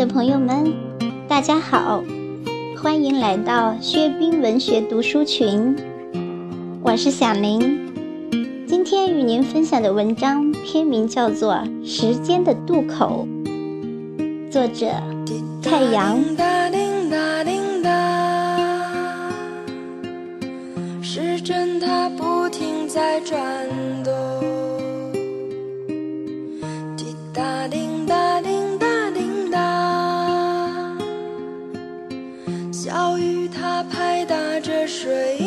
的朋友们，大家好，欢迎来到薛冰文学读书群，我是小林。今天与您分享的文章篇名叫做《时间的渡口》，作者太阳。时针它不停在转动，水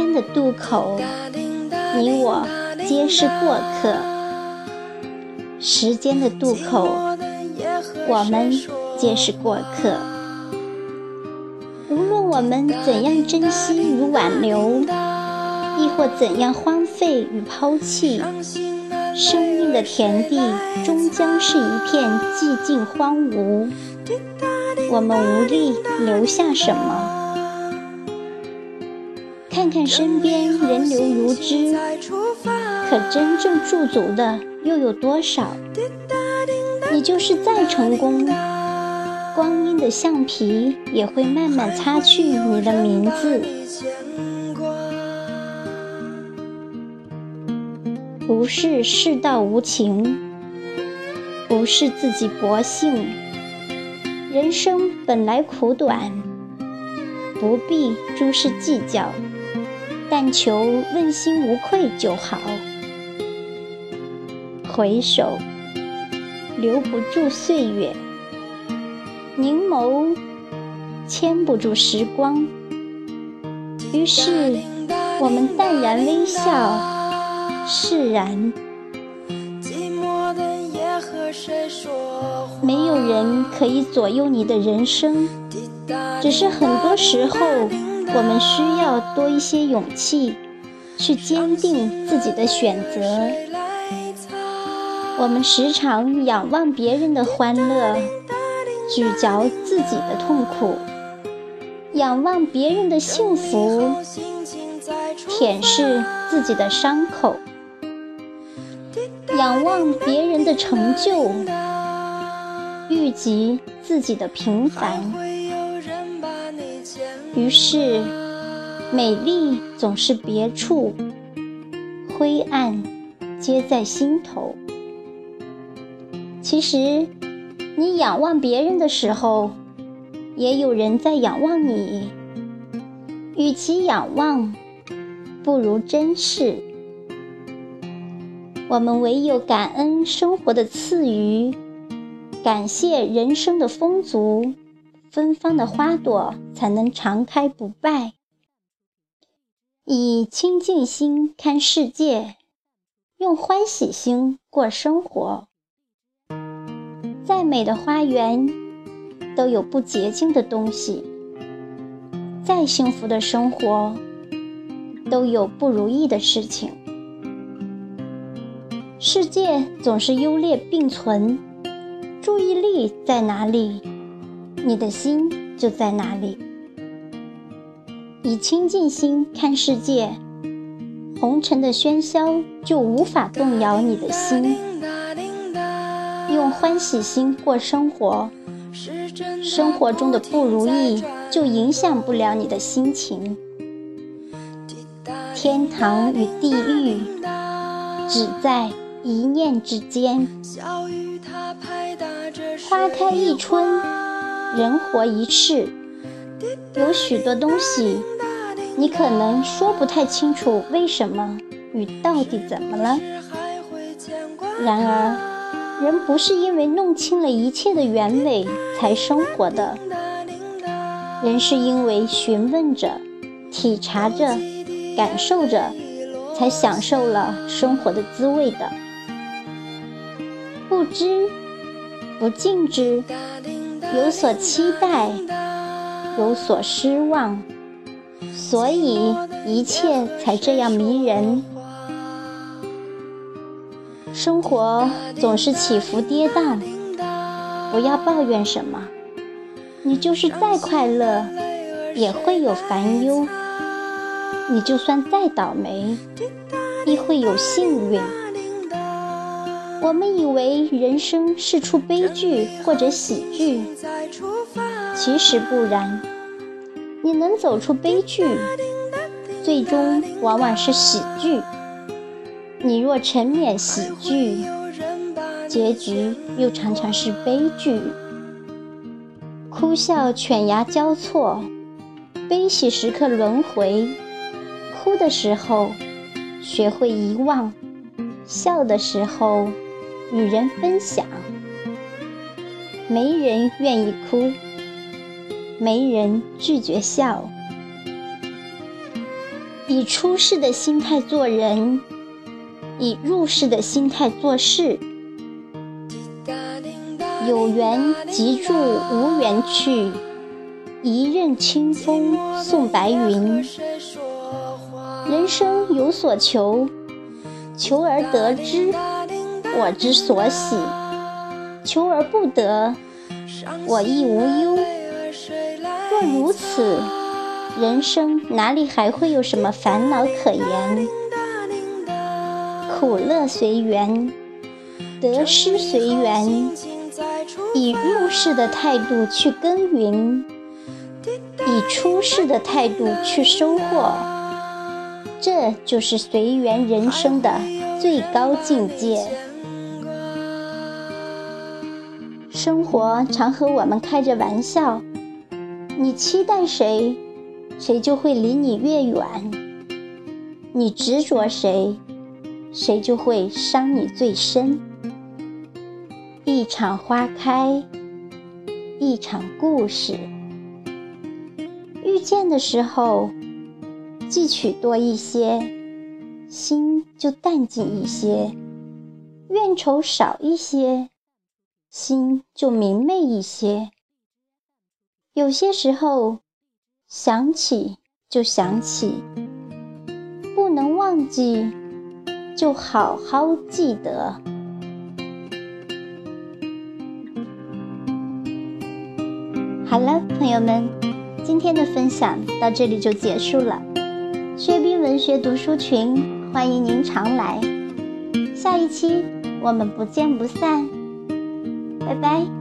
时间的渡口，你我皆是过客。时间的渡口，我们皆是过客。无论我们怎样珍惜与挽留，亦或怎样荒废与抛弃，生命的田地终将是一片寂静荒芜。我们无力留下什么。看身边人流如织，可真正驻足的又有多少？你就是再成功，光阴的橡皮也会慢慢擦去你的名字。不是世道无情，不是自己薄幸，人生本来苦短，不必诸事计较。但求问心无愧就好。回首，留不住岁月；凝眸，牵不住时光。于是，我们淡然微笑，释然。没有人可以左右你的人生，只是很多时候。我们需要多一些勇气，去坚定自己的选择。我们时常仰望别人的欢乐，咀嚼自己的痛苦；仰望别人的幸福，舔舐自己的伤口；仰望别人的成就，郁积自己的平凡。于是，美丽总是别处，灰暗皆在心头。其实，你仰望别人的时候，也有人在仰望你。与其仰望，不如珍视。我们唯有感恩生活的赐予，感谢人生的丰足。芬芳的花朵才能常开不败。以清净心看世界，用欢喜心过生活。再美的花园，都有不洁净的东西；再幸福的生活，都有不如意的事情。世界总是优劣并存，注意力在哪里？你的心就在哪里。以清净心看世界，红尘的喧嚣就无法动摇你的心。用欢喜心过生活，生活中的不如意就影响不了你的心情。天堂与地狱只在一念之间。花开一春。人活一世，有许多东西，你可能说不太清楚为什么与到底怎么了。然而，人不是因为弄清了一切的原委才生活的，人是因为询问着、体察着、感受着，才享受了生活的滋味的。不知，不尽知。有所期待，有所失望，所以一切才这样迷人。生活总是起伏跌宕，不要抱怨什么。你就是再快乐，也会有烦忧；你就算再倒霉，亦会有幸运。我们以为人生是出悲剧或者喜剧，其实不然。你能走出悲剧，最终往往是喜剧；你若沉湎喜剧，结局又常常是悲剧。哭笑犬牙交错，悲喜时刻轮回。哭的时候，学会遗忘；笑的时候，与人分享，没人愿意哭，没人拒绝笑。以出世的心态做人，以入世的心态做事。有缘即住，无缘去。一任清风送白云。人生有所求，求而得之。我之所喜，求而不得，我亦无忧。若如此，人生哪里还会有什么烦恼可言？苦乐随缘，得失随缘，以入世的态度去耕耘，以出世的态度去收获，这就是随缘人生的最高境界。生活常和我们开着玩笑，你期待谁，谁就会离你越远；你执着谁，谁就会伤你最深。一场花开，一场故事。遇见的时候，记取多一些，心就淡静一些；怨愁少一些。心就明媚一些。有些时候，想起就想起，不能忘记，就好好记得。好了，朋友们，今天的分享到这里就结束了。薛冰文学读书群，欢迎您常来。下一期我们不见不散。拜拜。